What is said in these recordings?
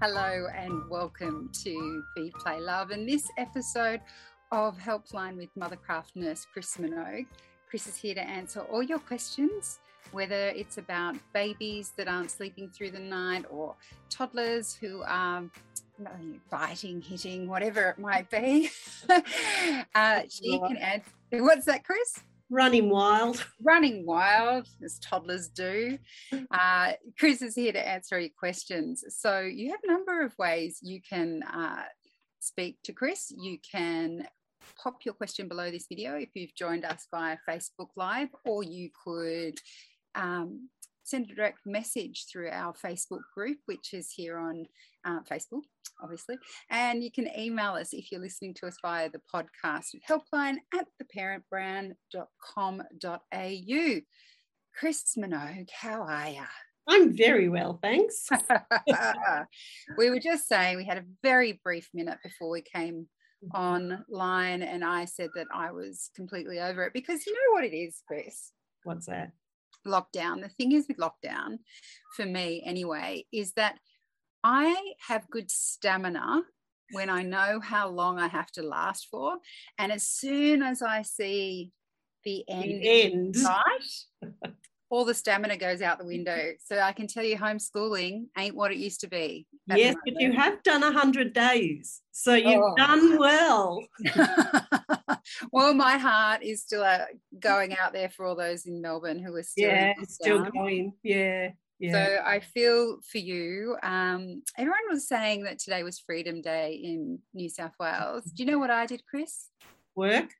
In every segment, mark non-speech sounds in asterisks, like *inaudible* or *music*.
Hello and welcome to Feed Play Love. And this episode of Helpline with Mothercraft nurse Chris Minogue. Chris is here to answer all your questions, whether it's about babies that aren't sleeping through the night or toddlers who are biting, hitting, whatever it might be. *laughs* uh, she can add. What's that, Chris? Running wild. *laughs* Running wild, as toddlers do. Uh, Chris is here to answer your questions. So, you have a number of ways you can uh, speak to Chris. You can pop your question below this video if you've joined us via Facebook Live, or you could um, send a direct message through our Facebook group, which is here on uh, Facebook, obviously. And you can email us if you're listening to us via the podcast at helpline at theparentbrand.com.au. Chris Minogue, how are you? I'm very well, thanks. *laughs* *laughs* we were just saying we had a very brief minute before we came online, and I said that I was completely over it because you know what it is, Chris? What's that? Lockdown, the thing is with lockdown, for me anyway, is that I have good stamina when I know how long I have to last for. And as soon as I see the end, the end. right, *laughs* all the stamina goes out the window. So I can tell you homeschooling ain't what it used to be. Yes, but you have done 100 days. So you've oh. done well. *laughs* well, my heart is still uh, going out there for all those in Melbourne who are still yeah, still going. Yeah. Yeah. So I feel for you. Um, everyone was saying that today was Freedom Day in New South Wales. Do you know what I did, Chris? Work.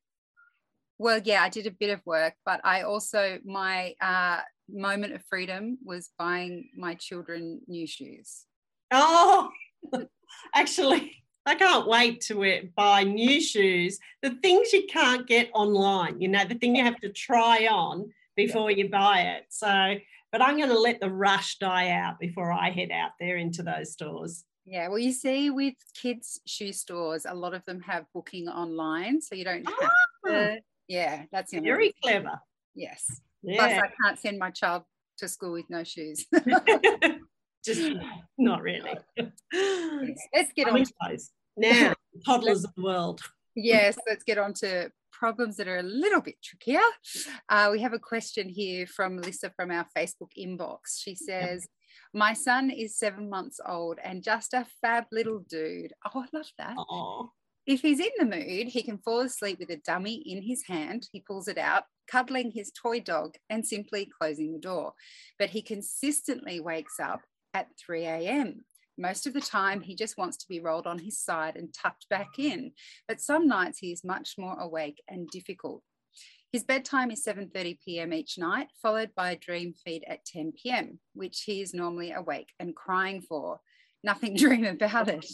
Well, yeah, I did a bit of work, but I also my uh, moment of freedom was buying my children new shoes. Oh, *laughs* actually, I can't wait to wear, buy new shoes. The things you can't get online, you know, the thing you have to try on before you buy it. So, but I'm going to let the rush die out before I head out there into those stores. Yeah, well, you see, with kids' shoe stores, a lot of them have booking online, so you don't have oh. to. Yeah, that's very clever. Yes. Yeah. Plus, I can't send my child to school with no shoes. *laughs* *laughs* Just not really. Let's get on. Now, *laughs* toddlers of the world. yes, let's get on to problems that are a little bit trickier. Uh, we have a question here from Melissa from our Facebook inbox. She says, My son is seven months old and just a fab little dude. Oh, I love that. Aww. If he's in the mood, he can fall asleep with a dummy in his hand. He pulls it out, cuddling his toy dog and simply closing the door. But he consistently wakes up at 3 a.m. Most of the time, he just wants to be rolled on his side and tucked back in, but some nights he is much more awake and difficult. His bedtime is 7:30 p.m. each night, followed by a dream feed at 10 p.m., which he is normally awake and crying for. Nothing *laughs* dream about it.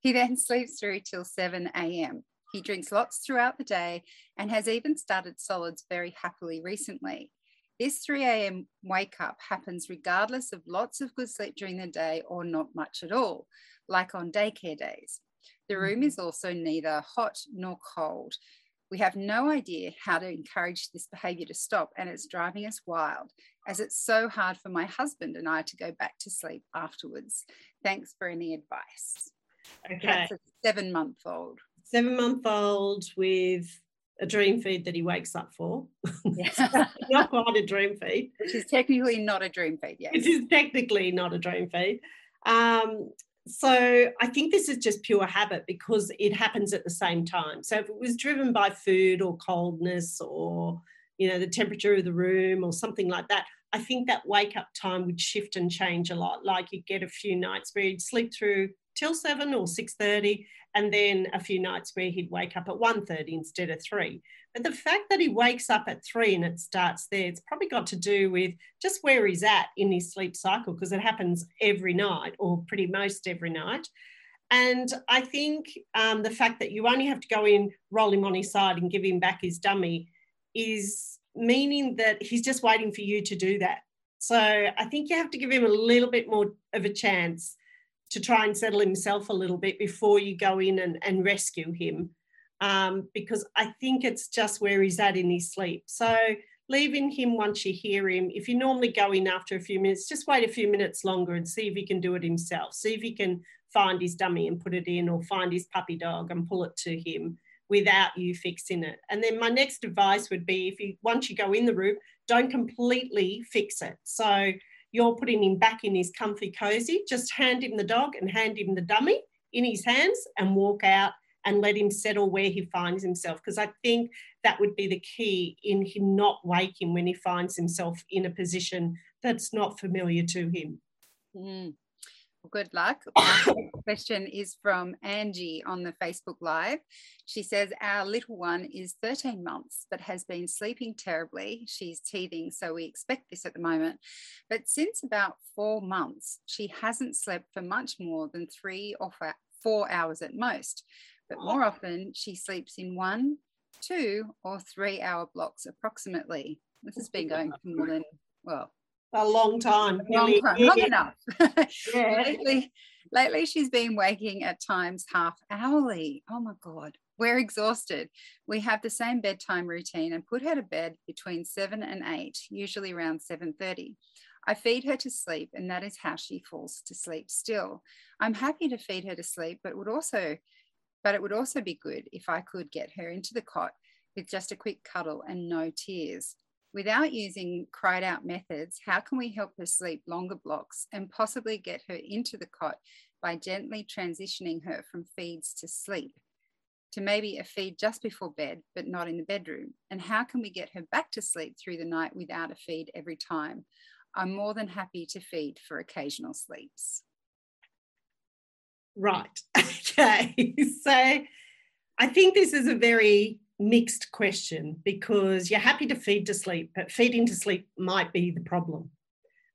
He then sleeps through till 7 a.m. He drinks lots throughout the day and has even started solids very happily recently. This 3 a.m. wake up happens regardless of lots of good sleep during the day or not much at all, like on daycare days. The room mm-hmm. is also neither hot nor cold. We have no idea how to encourage this behavior to stop, and it's driving us wild as it's so hard for my husband and I to go back to sleep afterwards. Thanks for any advice. Okay. That's a seven month old. Seven month old with a dream feed that he wakes up for. Yeah. *laughs* not quite a dream feed. Which is technically not a dream feed, yes. It is technically not a dream feed. Um, so I think this is just pure habit because it happens at the same time. So if it was driven by food or coldness or you know the temperature of the room or something like that, I think that wake up time would shift and change a lot. Like you get a few nights where you'd sleep through till 7 or 6.30 and then a few nights where he'd wake up at 1.30 instead of 3 but the fact that he wakes up at 3 and it starts there it's probably got to do with just where he's at in his sleep cycle because it happens every night or pretty most every night and I think um, the fact that you only have to go in, roll him on his side, and give him back his dummy is meaning that he's just waiting for you to do that. So I think you have to give him a little bit more of a chance to try and settle himself a little bit before you go in and, and rescue him. Um, because I think it's just where he's at in his sleep. So leaving him once you hear him, if you normally go in after a few minutes, just wait a few minutes longer and see if he can do it himself. See if he can find his dummy and put it in, or find his puppy dog and pull it to him without you fixing it. And then my next advice would be if you once you go in the room, don't completely fix it. So you're putting him back in his comfy cozy, just hand him the dog and hand him the dummy in his hands and walk out and let him settle where he finds himself. Because I think that would be the key in him not waking when he finds himself in a position that's not familiar to him. Mm. Good luck. *coughs* question is from Angie on the Facebook Live. She says, Our little one is 13 months, but has been sleeping terribly. She's teething, so we expect this at the moment. But since about four months, she hasn't slept for much more than three or four hours at most. But more often, she sleeps in one, two, or three hour blocks approximately. This has been going for more than, well, a long time. A long time, not enough. *laughs* yeah. lately, lately, she's been waking at times half hourly. Oh my God. We're exhausted. We have the same bedtime routine and put her to bed between seven and eight, usually around 7:30. I feed her to sleep, and that is how she falls to sleep still. I'm happy to feed her to sleep, but would also but it would also be good if I could get her into the cot with just a quick cuddle and no tears. Without using cried out methods, how can we help her sleep longer blocks and possibly get her into the cot by gently transitioning her from feeds to sleep? To maybe a feed just before bed, but not in the bedroom? And how can we get her back to sleep through the night without a feed every time? I'm more than happy to feed for occasional sleeps. Right. *laughs* Okay. So I think this is a very mixed question because you're happy to feed to sleep, but feeding to sleep might be the problem.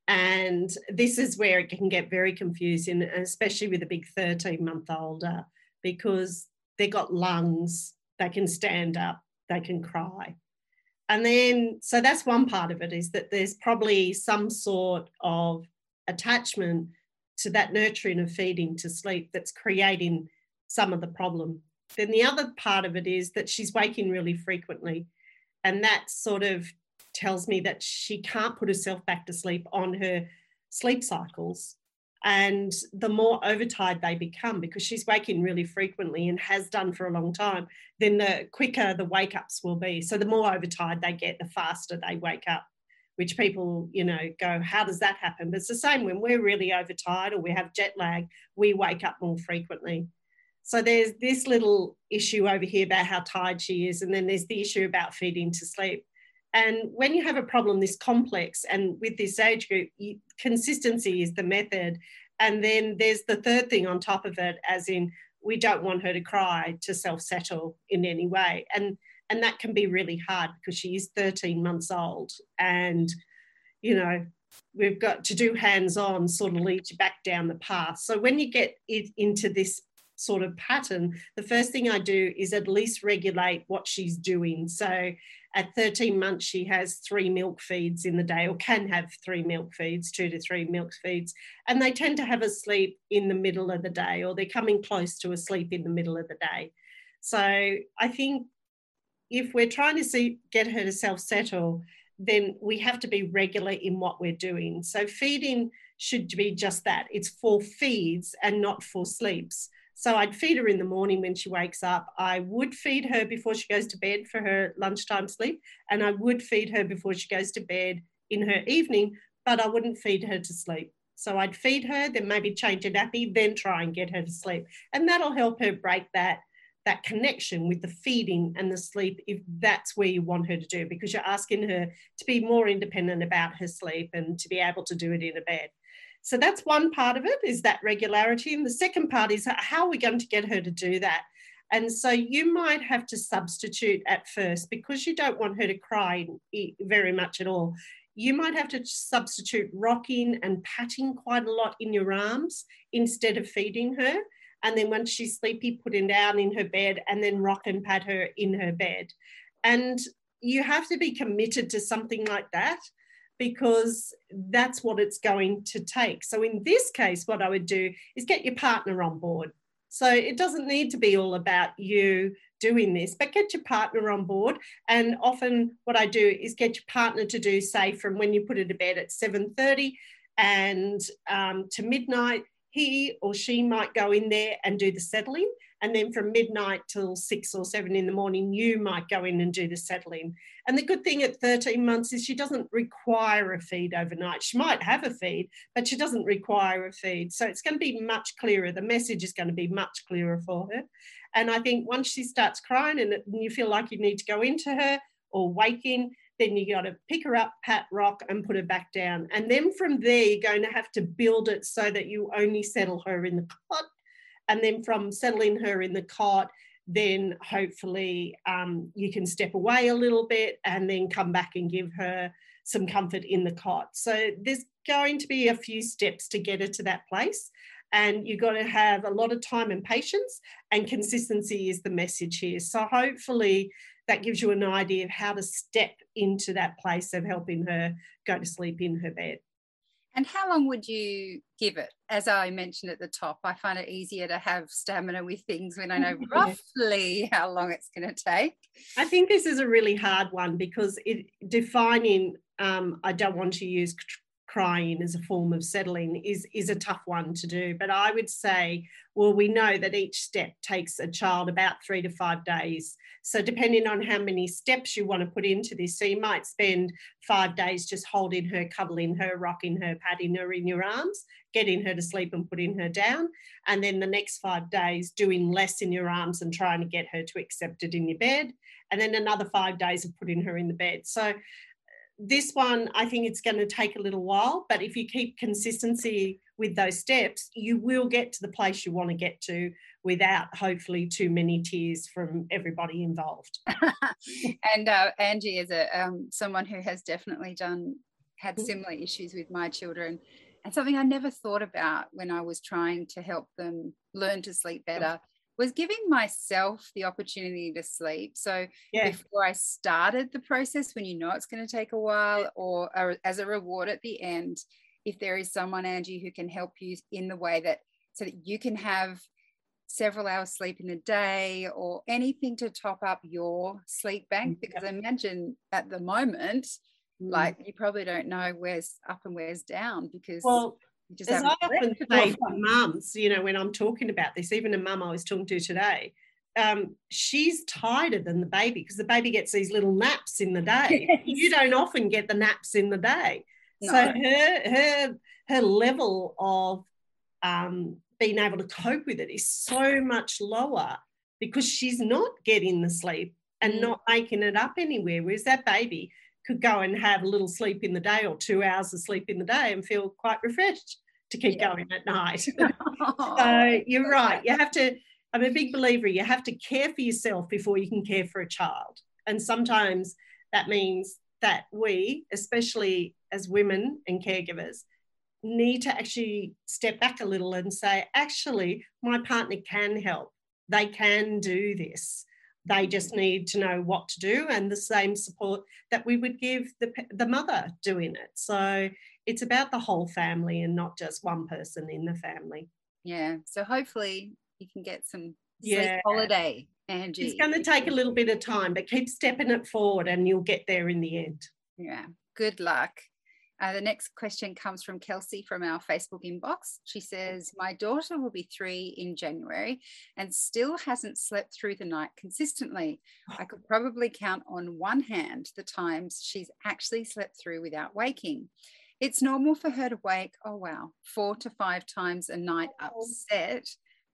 And this is where it can get very confusing, especially with a big 13 month older, uh, because they've got lungs, they can stand up, they can cry. And then, so that's one part of it is that there's probably some sort of attachment to that nurturing of feeding to sleep that's creating some of the problem then the other part of it is that she's waking really frequently. And that sort of tells me that she can't put herself back to sleep on her sleep cycles. And the more overtired they become, because she's waking really frequently and has done for a long time, then the quicker the wake ups will be. So the more overtired they get, the faster they wake up, which people, you know, go, how does that happen? But it's the same when we're really overtired or we have jet lag, we wake up more frequently. So there's this little issue over here about how tired she is, and then there's the issue about feeding to sleep. And when you have a problem this complex, and with this age group, you, consistency is the method. And then there's the third thing on top of it, as in we don't want her to cry to self-settle in any way. And and that can be really hard because she is 13 months old. And, you know, we've got to do hands-on sort of lead you back down the path. So when you get it into this sort of pattern, the first thing I do is at least regulate what she's doing. So at 13 months, she has three milk feeds in the day, or can have three milk feeds, two to three milk feeds. And they tend to have a sleep in the middle of the day, or they're coming close to a sleep in the middle of the day. So I think if we're trying to see get her to self-settle, then we have to be regular in what we're doing. So feeding should be just that. It's for feeds and not for sleeps. So I'd feed her in the morning when she wakes up. I would feed her before she goes to bed for her lunchtime sleep. And I would feed her before she goes to bed in her evening, but I wouldn't feed her to sleep. So I'd feed her, then maybe change a nappy, then try and get her to sleep. And that'll help her break that that connection with the feeding and the sleep if that's where you want her to do because you're asking her to be more independent about her sleep and to be able to do it in a bed so that's one part of it is that regularity. And the second part is how are we going to get her to do that? And so you might have to substitute at first because you don't want her to cry very much at all. You might have to substitute rocking and patting quite a lot in your arms instead of feeding her. And then once she's sleepy, putting down in her bed and then rock and pat her in her bed. And you have to be committed to something like that because that's what it's going to take. So, in this case, what I would do is get your partner on board. So, it doesn't need to be all about you doing this, but get your partner on board. And often, what I do is get your partner to do, say, from when you put her to bed at 7:30 and um, to midnight. he or she might go in there and do the settling. And then from midnight till six or seven in the morning, you might go in and do the settling. And the good thing at 13 months is she doesn't require a feed overnight. She might have a feed, but she doesn't require a feed. So it's going to be much clearer. The message is going to be much clearer for her. And I think once she starts crying and you feel like you need to go into her or waking, then you got to pick her up, pat, rock, and put her back down. And then from there, you're going to have to build it so that you only settle her in the cot and then from settling her in the cot, then hopefully um, you can step away a little bit and then come back and give her some comfort in the cot. So there's going to be a few steps to get her to that place. And you've got to have a lot of time and patience, and consistency is the message here. So, hopefully, that gives you an idea of how to step into that place of helping her go to sleep in her bed. And how long would you give it? As I mentioned at the top, I find it easier to have stamina with things when I know *laughs* roughly how long it's going to take. I think this is a really hard one because it defining um, I don't want to use crying as a form of settling is is a tough one to do. But i would say well we know that each step takes a child about 3 to 5 days. So depending on how many steps you want to put into this so you might spend 5 days just holding her cuddling her rocking her patting her in your arms getting her to sleep and putting her down. And then the next 5 days doing less in your arms and trying to get her to accept it in your bed. And then another 5 days of putting her in the bed. So this one, I think it's going to take a little while, but if you keep consistency with those steps, you will get to the place you want to get to without hopefully too many tears from everybody involved. *laughs* and uh, Angie is a um, someone who has definitely done had mm. similar issues with my children, and something I never thought about when I was trying to help them learn to sleep better was giving myself the opportunity to sleep. So yeah. before I started the process, when you know it's going to take a while, or, as a reward at the end, if there is someone, Angie, who can help you in the way that so that you can have several hours sleep in a day or anything to top up your sleep bank mm, because I imagine at the moment mm. like you probably don't know where's up and where's down because well as I often say mums, you know, when I'm talking about this, even a mum I was talking to today, um, she's tighter than the baby because the baby gets these little naps in the day. *laughs* Yes. You don't often get the naps in the day. No. So her her her level of um, being able to cope with it is so much lower because she's not getting the sleep and mm. not making it up anywhere. Whereas that baby could go and have a little sleep in the day or two hours of sleep in the day and feel quite refreshed to keep yeah. going at night. *laughs* so oh, you're right. You have to, I'm a big believer, you have to care for yourself before you can care for a child. And sometimes that means that we, especially as women and caregivers, need to actually step back a little and say, actually, my partner can help. They can do this. They just need to know what to do and the same support that we would give the, the mother doing it. So it's about the whole family and not just one person in the family. Yeah. So hopefully you can get some yeah. holiday, Angie. It's going to take a little bit of time, but keep stepping it forward and you'll get there in the end. Yeah. Good luck. Uh, the next question comes from Kelsey from our Facebook inbox. She says, My daughter will be three in January and still hasn't slept through the night consistently. I could probably count on one hand the times she's actually slept through without waking. It's normal for her to wake, oh wow, four to five times a night upset,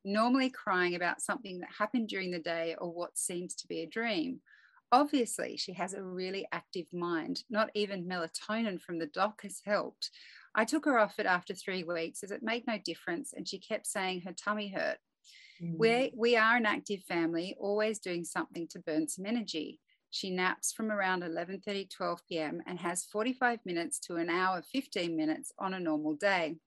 normally crying about something that happened during the day or what seems to be a dream. Obviously, she has a really active mind. Not even melatonin from the doc has helped. I took her off it after three weeks as it made no difference, and she kept saying her tummy hurt. Mm. we we are an active family, always doing something to burn some energy. She naps from around 11:30 12 p.m. and has 45 minutes to an hour 15 minutes on a normal day.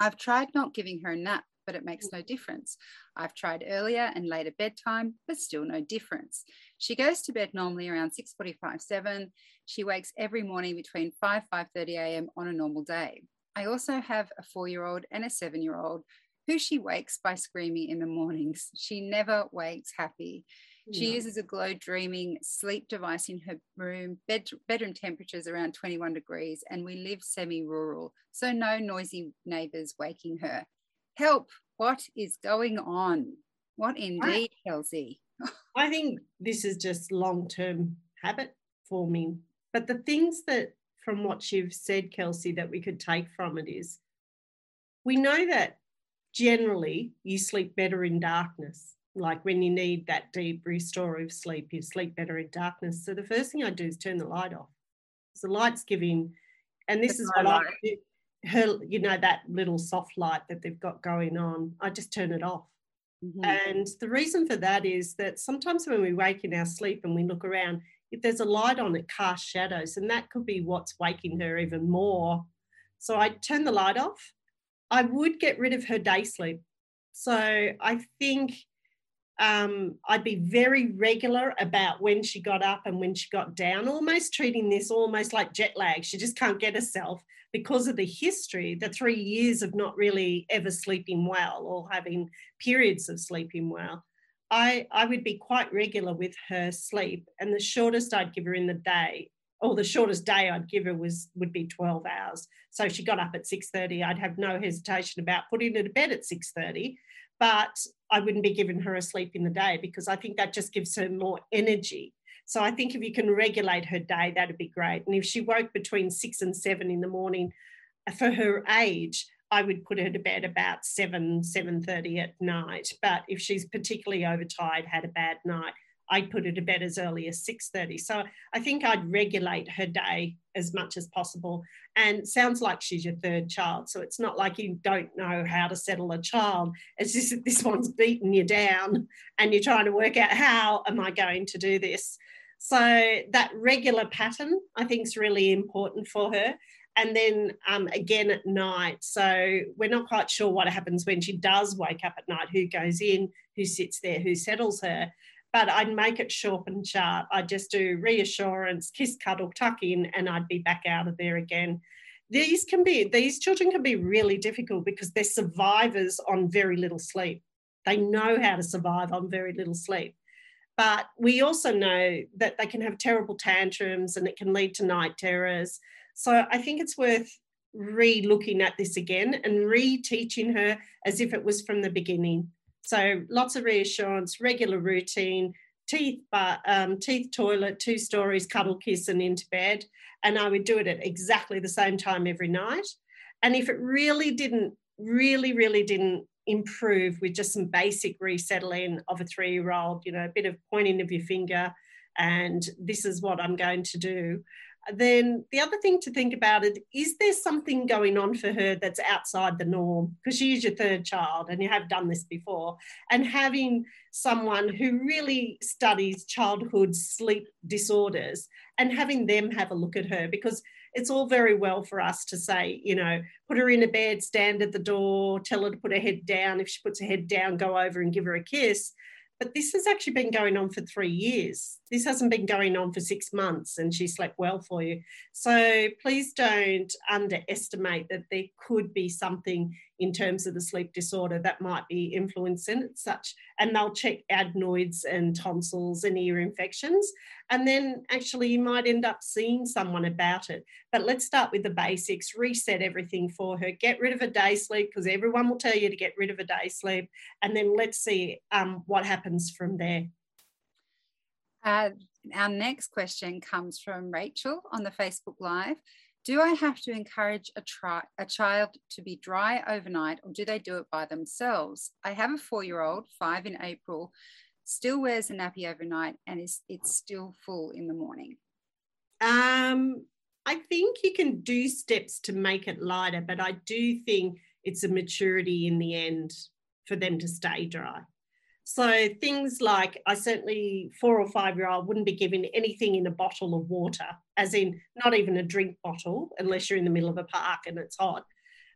I've tried not giving her a nap, but it makes no difference. I've tried earlier and later bedtime, but still no difference. She goes to bed normally around 6:45 7. She wakes every morning between 5 5:30 a.m. on a normal day. I also have a 4-year-old and a 7-year-old who she wakes by screaming in the mornings. She never wakes happy. She uses a glow dreaming sleep device in her room. Bed, bedroom temperatures around 21 degrees, and we live semi rural, so no noisy neighbors waking her. Help, what is going on? What indeed, Kelsey? I think this is just long term habit forming. But the things that, from what you've said, Kelsey, that we could take from it is we know that generally you sleep better in darkness. Like when you need that deep restorative sleep, you sleep better in darkness. So the first thing I do is turn the light off. So the light's giving, and this the is what light. I do. Her, you know, that little soft light that they've got going on, I just turn it off. Mm-hmm. And the reason for that is that sometimes when we wake in our sleep and we look around, if there's a light on, it casts shadows, and that could be what's waking her even more. So I turn the light off. I would get rid of her day sleep. So I think um, I'd be very regular about when she got up and when she got down, almost treating this almost like jet lag. She just can't get herself because of the history, the three years of not really ever sleeping well or having periods of sleeping well. I, I would be quite regular with her sleep, and the shortest I'd give her in the day, or the shortest day I'd give her was would be 12 hours. So she got up at 6:30. I'd have no hesitation about putting her to bed at 6:30, but I wouldn't be giving her a sleep in the day because I think that just gives her more energy. So I think if you can regulate her day, that'd be great. And if she woke between six and seven in the morning, uh, for her age, I would put her to bed about seven, seven thirty at night. But if she's particularly overtired, had a bad night, I'd put her to bed as early as 6:30. So I think I'd regulate her day as much as possible. And sounds like she's your third child. So it's not like you don't know how to settle a child. It's just that this one's beaten you down and you're trying to work out how am I going to do this. So that regular pattern I think is really important for her and then um, again at night. So we're not quite sure what happens when she does wake up at night, who goes in, who sits there, who settles her but I'd make it short and sharp. I'd just do reassurance, kiss, cuddle, tuck in, and I'd be back out of there again. These can be these children can be really difficult because they're survivors on very little sleep. They know how to survive on very little sleep. But we also know that they can have terrible tantrums and it can lead to night terrors. So I think it's worth re looking at this again and re teaching her as if it was from the beginning so lots of reassurance, regular routine, teeth, but um, teeth, toilet, two stories, cuddle, kiss, and into bed. And I would do it at exactly the same time every night. And if it really didn't, really, really didn't improve with just some basic resettling of a three-year-old, you know, a bit of pointing of your finger, and this is what I'm going to do then the other thing to think about it is there something going on for her that's outside the norm? Because she is your third child and you have done this before. And having someone who really studies childhood sleep disorders and having them have a look at her because it's all very well for us to say you know put her in a bed stand at the door tell her to put her head down. If she puts her head down go over and give her a kiss but this has actually been going on for three years. This hasn't been going on for six months and she slept well for you. So please don't underestimate that there could be something in terms of the sleep disorder that might be influencing it, such. And they'll check adenoids and tonsils and ear infections. And then actually you might end up seeing someone about it. But let's start with the basics, reset everything for her, get rid of a day sleep because everyone will tell you to get rid of a day sleep. And then let's see um, what happens from there. Uh, our next question comes from Rachel on the Facebook Live. Do I have to encourage a, tri- a child to be dry overnight or do they do it by themselves? I have a four year old, five in April, still wears a nappy overnight and is it's still full in the morning. Um, I think you can do steps to make it lighter, but I do think it's a maturity in the end for them to stay dry. So things like I certainly four or five year old wouldn't be giving anything in a bottle of water, as in not even a drink bottle, unless you're in the middle of a park and it's hot.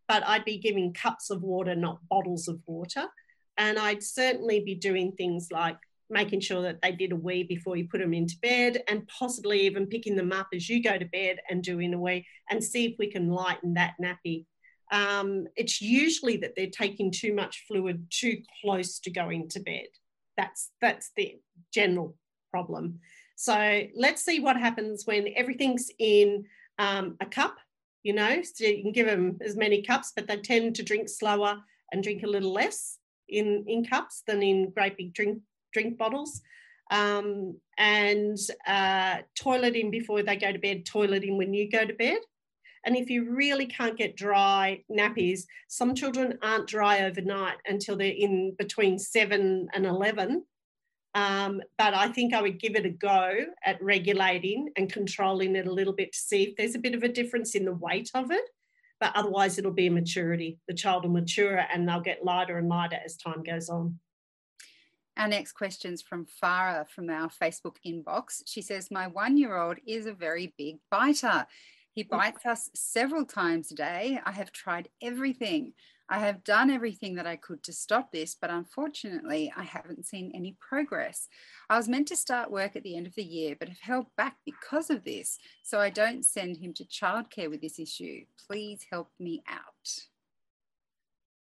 But I'd be giving cups of water, not bottles of water. And I'd certainly be doing things like making sure that they did a wee before you put them into bed and possibly even picking them up as you go to bed and doing a wee and see if we can lighten that nappy um, it's usually that they're taking too much fluid too close to going to bed. That's that's the general problem. So let's see what happens when everything's in um, a cup. You know, so you can give them as many cups, but they tend to drink slower and drink a little less in, in cups than in great big drink, drink bottles. Um, and uh, toilet in before they go to bed, toilet in when you go to bed. And if you really can't get dry nappies, some children aren't dry overnight until they're in between seven and 11. Um, but I think I would give it a go at regulating and controlling it a little bit to see if there's a bit of a difference in the weight of it. But otherwise, it'll be a maturity. The child will mature and they'll get lighter and lighter as time goes on. Our next question is from Farah from our Facebook inbox. She says, My one year old is a very big biter. He mm. bites us several times a day. I have tried everything. I have done everything that I could to stop this, but unfortunately, I haven't seen any progress. I was meant to start work at the end of the year, but have held back because of this, so I don't send him to childcare with this issue. Please help me out.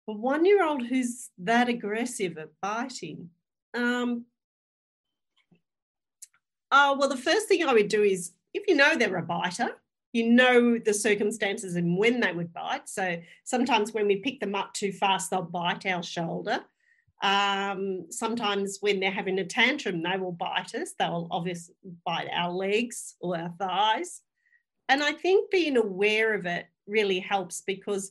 A one year old who's that aggressive at biting. Um, oh, well, the first thing I would do is if you know they're a biter, you know the circumstances and when they would bite. So sometimes when we pick them up too fast, they'll bite our shoulder. Um, sometimes when they're having a tantrum, they will bite us. They'll obviously bite our legs or our thighs. And I think being aware of it really helps because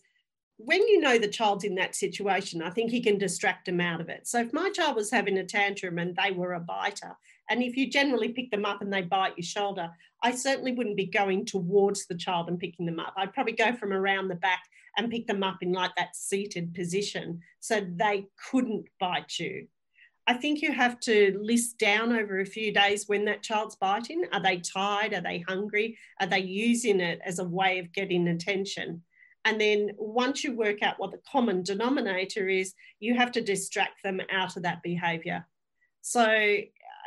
when you know the child's in that situation, I think you can distract them out of it. So if my child was having a tantrum and they were a biter, and if you generally pick them up and they bite your shoulder, I certainly wouldn't be going towards the child and picking them up. I'd probably go from around the back and pick them up in like that seated position so they couldn't bite you. I think you have to list down over a few days when that child's biting. Are they tired? Are they hungry? Are they using it as a way of getting attention? And then once you work out what the common denominator is, you have to distract them out of that behavior. So,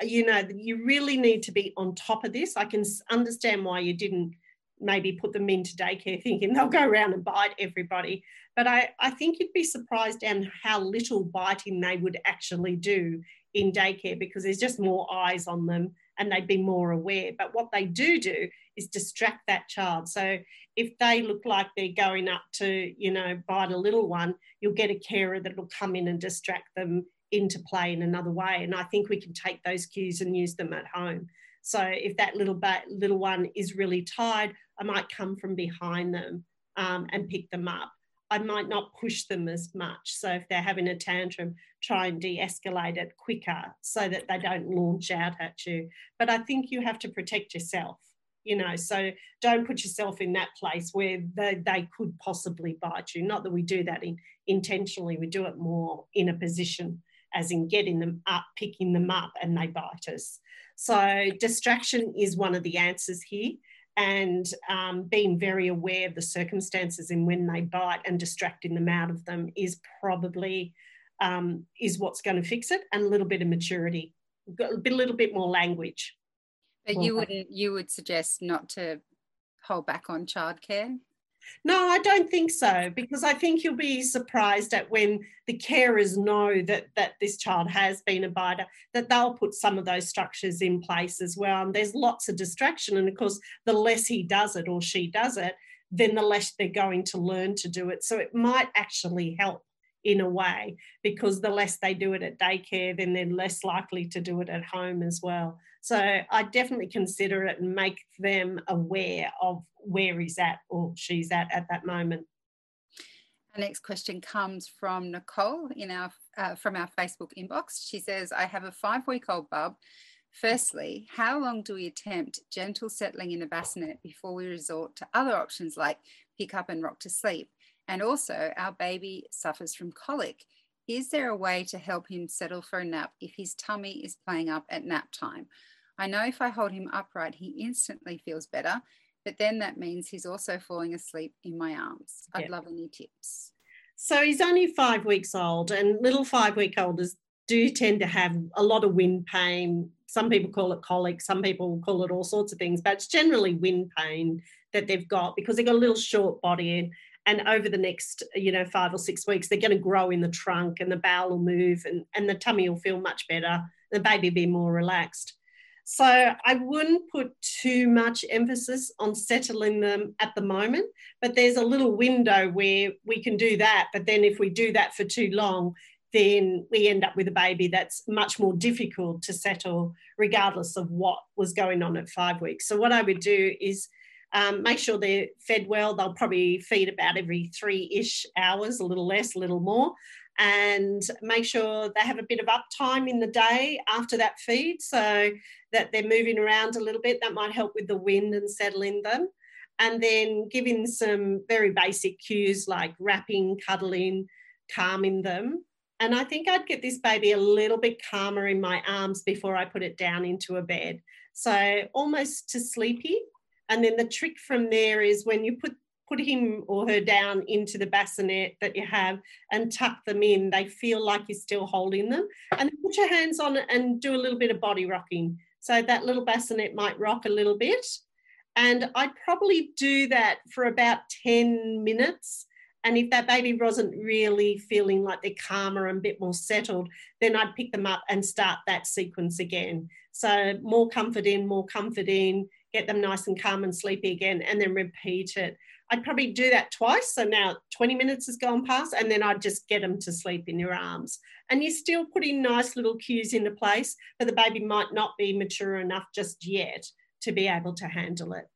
you know, you really need to be on top of this. I can understand why you didn't maybe put them into daycare thinking they'll go around and bite everybody. But I, I think you'd be surprised at how little biting they would actually do in daycare because there's just more eyes on them and they'd be more aware. But what they do do is distract that child. So if they look like they're going up to, you know, bite a little one, you'll get a carer that will come in and distract them into play in another way. And I think we can take those cues and use them at home. So if that little ba- little one is really tired, I might come from behind them um, and pick them up. I might not push them as much. So if they're having a tantrum, try and de-escalate it quicker so that they don't launch out at you. But I think you have to protect yourself you know so don't put yourself in that place where they, they could possibly bite you not that we do that in, intentionally we do it more in a position as in getting them up picking them up and they bite us. So distraction is one of the answers here. And um, being very aware of the circumstances and when they bite and distracting them out of them is probably um, is what's going to fix it and a little bit of maturity a little bit more language. But you wouldn't you would suggest not to hold back on childcare? No, I don't think so because I think you'll be surprised at when the carers know that that this child has been a biter that they'll put some of those structures in place as well. And there's lots of distraction, and of course, the less he does it or she does it, then the less they're going to learn to do it. So it might actually help in a way because the less they do it at daycare, then they're less likely to do it at home as well. So I definitely consider it and make them aware of where he's at or she's at at that moment. Our next question comes from Nicole in our uh, from our Facebook inbox. She says, "I have a five-week-old bub. Firstly, how long do we attempt gentle settling in a bassinet before we resort to other options like pick up and rock to sleep? And also, our baby suffers from colic. Is there a way to help him settle for a nap if his tummy is playing up at nap time? I know if I hold him upright, he instantly feels better, but then that means he's also falling asleep in my arms. I'd love any tips. So he's only five weeks old, and little five week olders do tend to have a lot of wind pain. Some people call it colic, some people call it all sorts of things, but it's generally wind pain that they've got because they've got a little short body and, over the next you know five or six weeks they're going to grow in the trunk and the bowel will move and, and the tummy will feel much better the baby will be more relaxed So I wouldn't put too much emphasis on settling them at the moment, but there's a little window where we can do that. But then if we do that for too long, then we end up with a baby that's much more difficult to settle, regardless of what was going on at five weeks. So, what I would do is um, make sure they're fed well. They'll probably feed about every three ish hours, a little less, a little more and make sure they have a bit of uptime in the day after that feed so that they're moving around a little bit. That might help with the wind and settling them. And then giving some very basic cues like wrapping, cuddling, calming them. And I think I'd get this baby a little bit calmer in my arms before I put it down into a bed. So almost to sleepy. And then the trick from there is when you put put him or her down into the bassinet that you have and tuck them in. They feel like you're still holding them. And put your hands on it and do a little bit of body rocking. So that little bassinet might rock a little bit. And I'd probably do that for about 10 minutes. And if that baby wasn't really feeling like they're calmer and a bit more settled, then I'd pick them up and start that sequence again. So more comfort in, more comfort in, get them nice and calm and sleepy again, and then repeat it. I'd probably do that twice. So now 20 minutes has gone past, and then I'd just get them to sleep in your arms. And you're still putting nice little cues into place, but the baby might not be mature enough just yet to be able to handle it.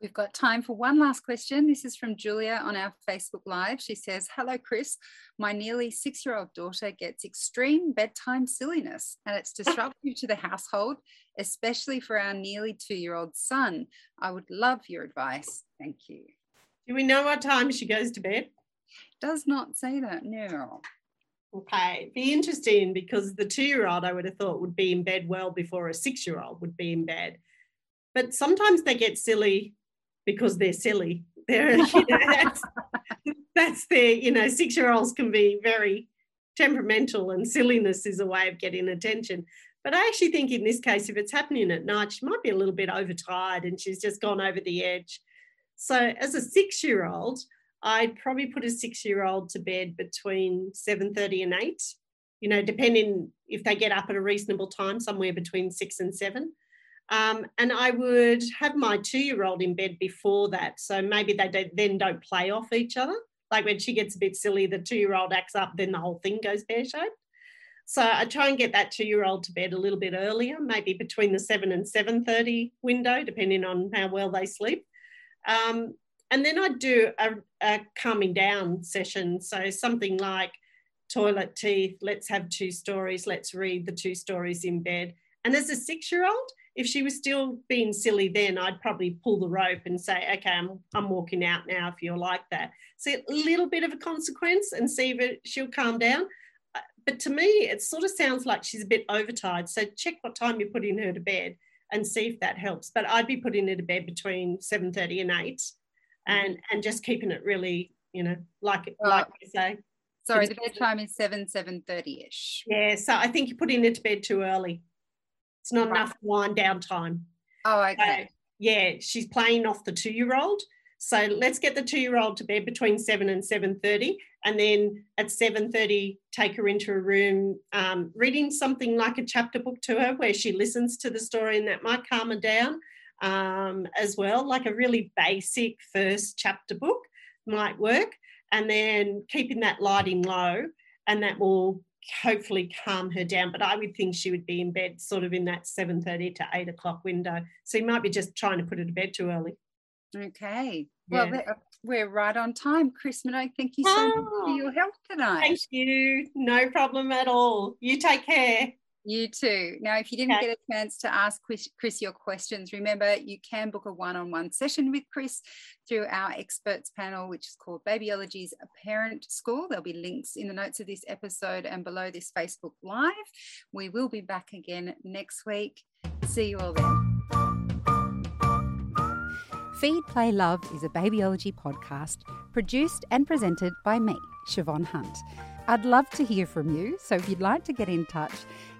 We've got time for one last question. This is from Julia on our Facebook Live. She says, Hello, Chris. My nearly six year old daughter gets extreme bedtime silliness and it's *laughs* disruptive to the household, especially for our nearly two year old son. I would love your advice. Thank you. Do we know what time she goes to bed? Does not say that, no. Okay, be interesting because the two year old I would have thought would be in bed well before a six year old would be in bed. But sometimes they get silly because they're silly. *laughs* They're, *laughs* you know, that's, that's their, you know, six year olds can be very temperamental and silliness is a way of getting attention. But I actually think in this case, if it's happening at night, she might be a little bit overtired and she's just gone over the edge. So as a six year old, I'd probably put a six year old to bed between 7.30 and 8, you know, depending if they get up at a reasonable time, somewhere between 6 and 7. Um, and I would have my two year old in bed before that. So maybe they don't, then don't play off each other. Like when she gets a bit silly, the two year old acts up, then the whole thing goes pear shaped. So I try and get that two year old to bed a little bit earlier, maybe between the 7 and 7.30 window, depending on how well they sleep. Um, and then I'd do a, a calming down session. So something like toilet teeth, let's have two stories, let's read the two stories in bed. And as a six year old, if she was still being silly then i'd probably pull the rope and say okay i'm, I'm walking out now if you're like that. So a little bit of a consequence and see if it, she'll calm down. Uh, but to me it sort of sounds like she's a bit overtired. So check what time you're putting her to bed and see if that helps. But i'd be putting her to bed between 7.30 and 8 and and just keeping it really you know like like you say. Sorry the bedtime is 7 7.30ish yeah so i think you're putting her to bed too early it's not right. enough wind down time. Oh, okay. So, yeah, she's playing off the two-year-old. So let's get the two-year-old to bed between seven and seven thirty, and then at seven thirty, take her into a room, um, reading something like a chapter book to her, where she listens to the story, and that might calm her down um, as well. Like a really basic first chapter book might work, and then keeping that lighting low, and that will hopefully calm her down. But I would think she would be in bed sort of in that 7.30 to 8 o'clock window. So you might be just trying to put her to bed too early. Okay. Yeah. Well, we're right on time. Chris Minogue, thank you so oh, much for oh, your help tonight. Thank you. No problem at all. You take care. You too. Now, if you didn't okay. get a chance to ask Chris your questions, remember you can book a one on one session with Chris through our experts panel, which is called Babyology's Parent School. There'll be links in the notes of this episode and below this Facebook Live. We will be back again next week. See you all then. Feed, Play, Love is a babyology podcast produced and presented by me, Siobhan Hunt. I'd love to hear from you, so if you'd like to get in touch,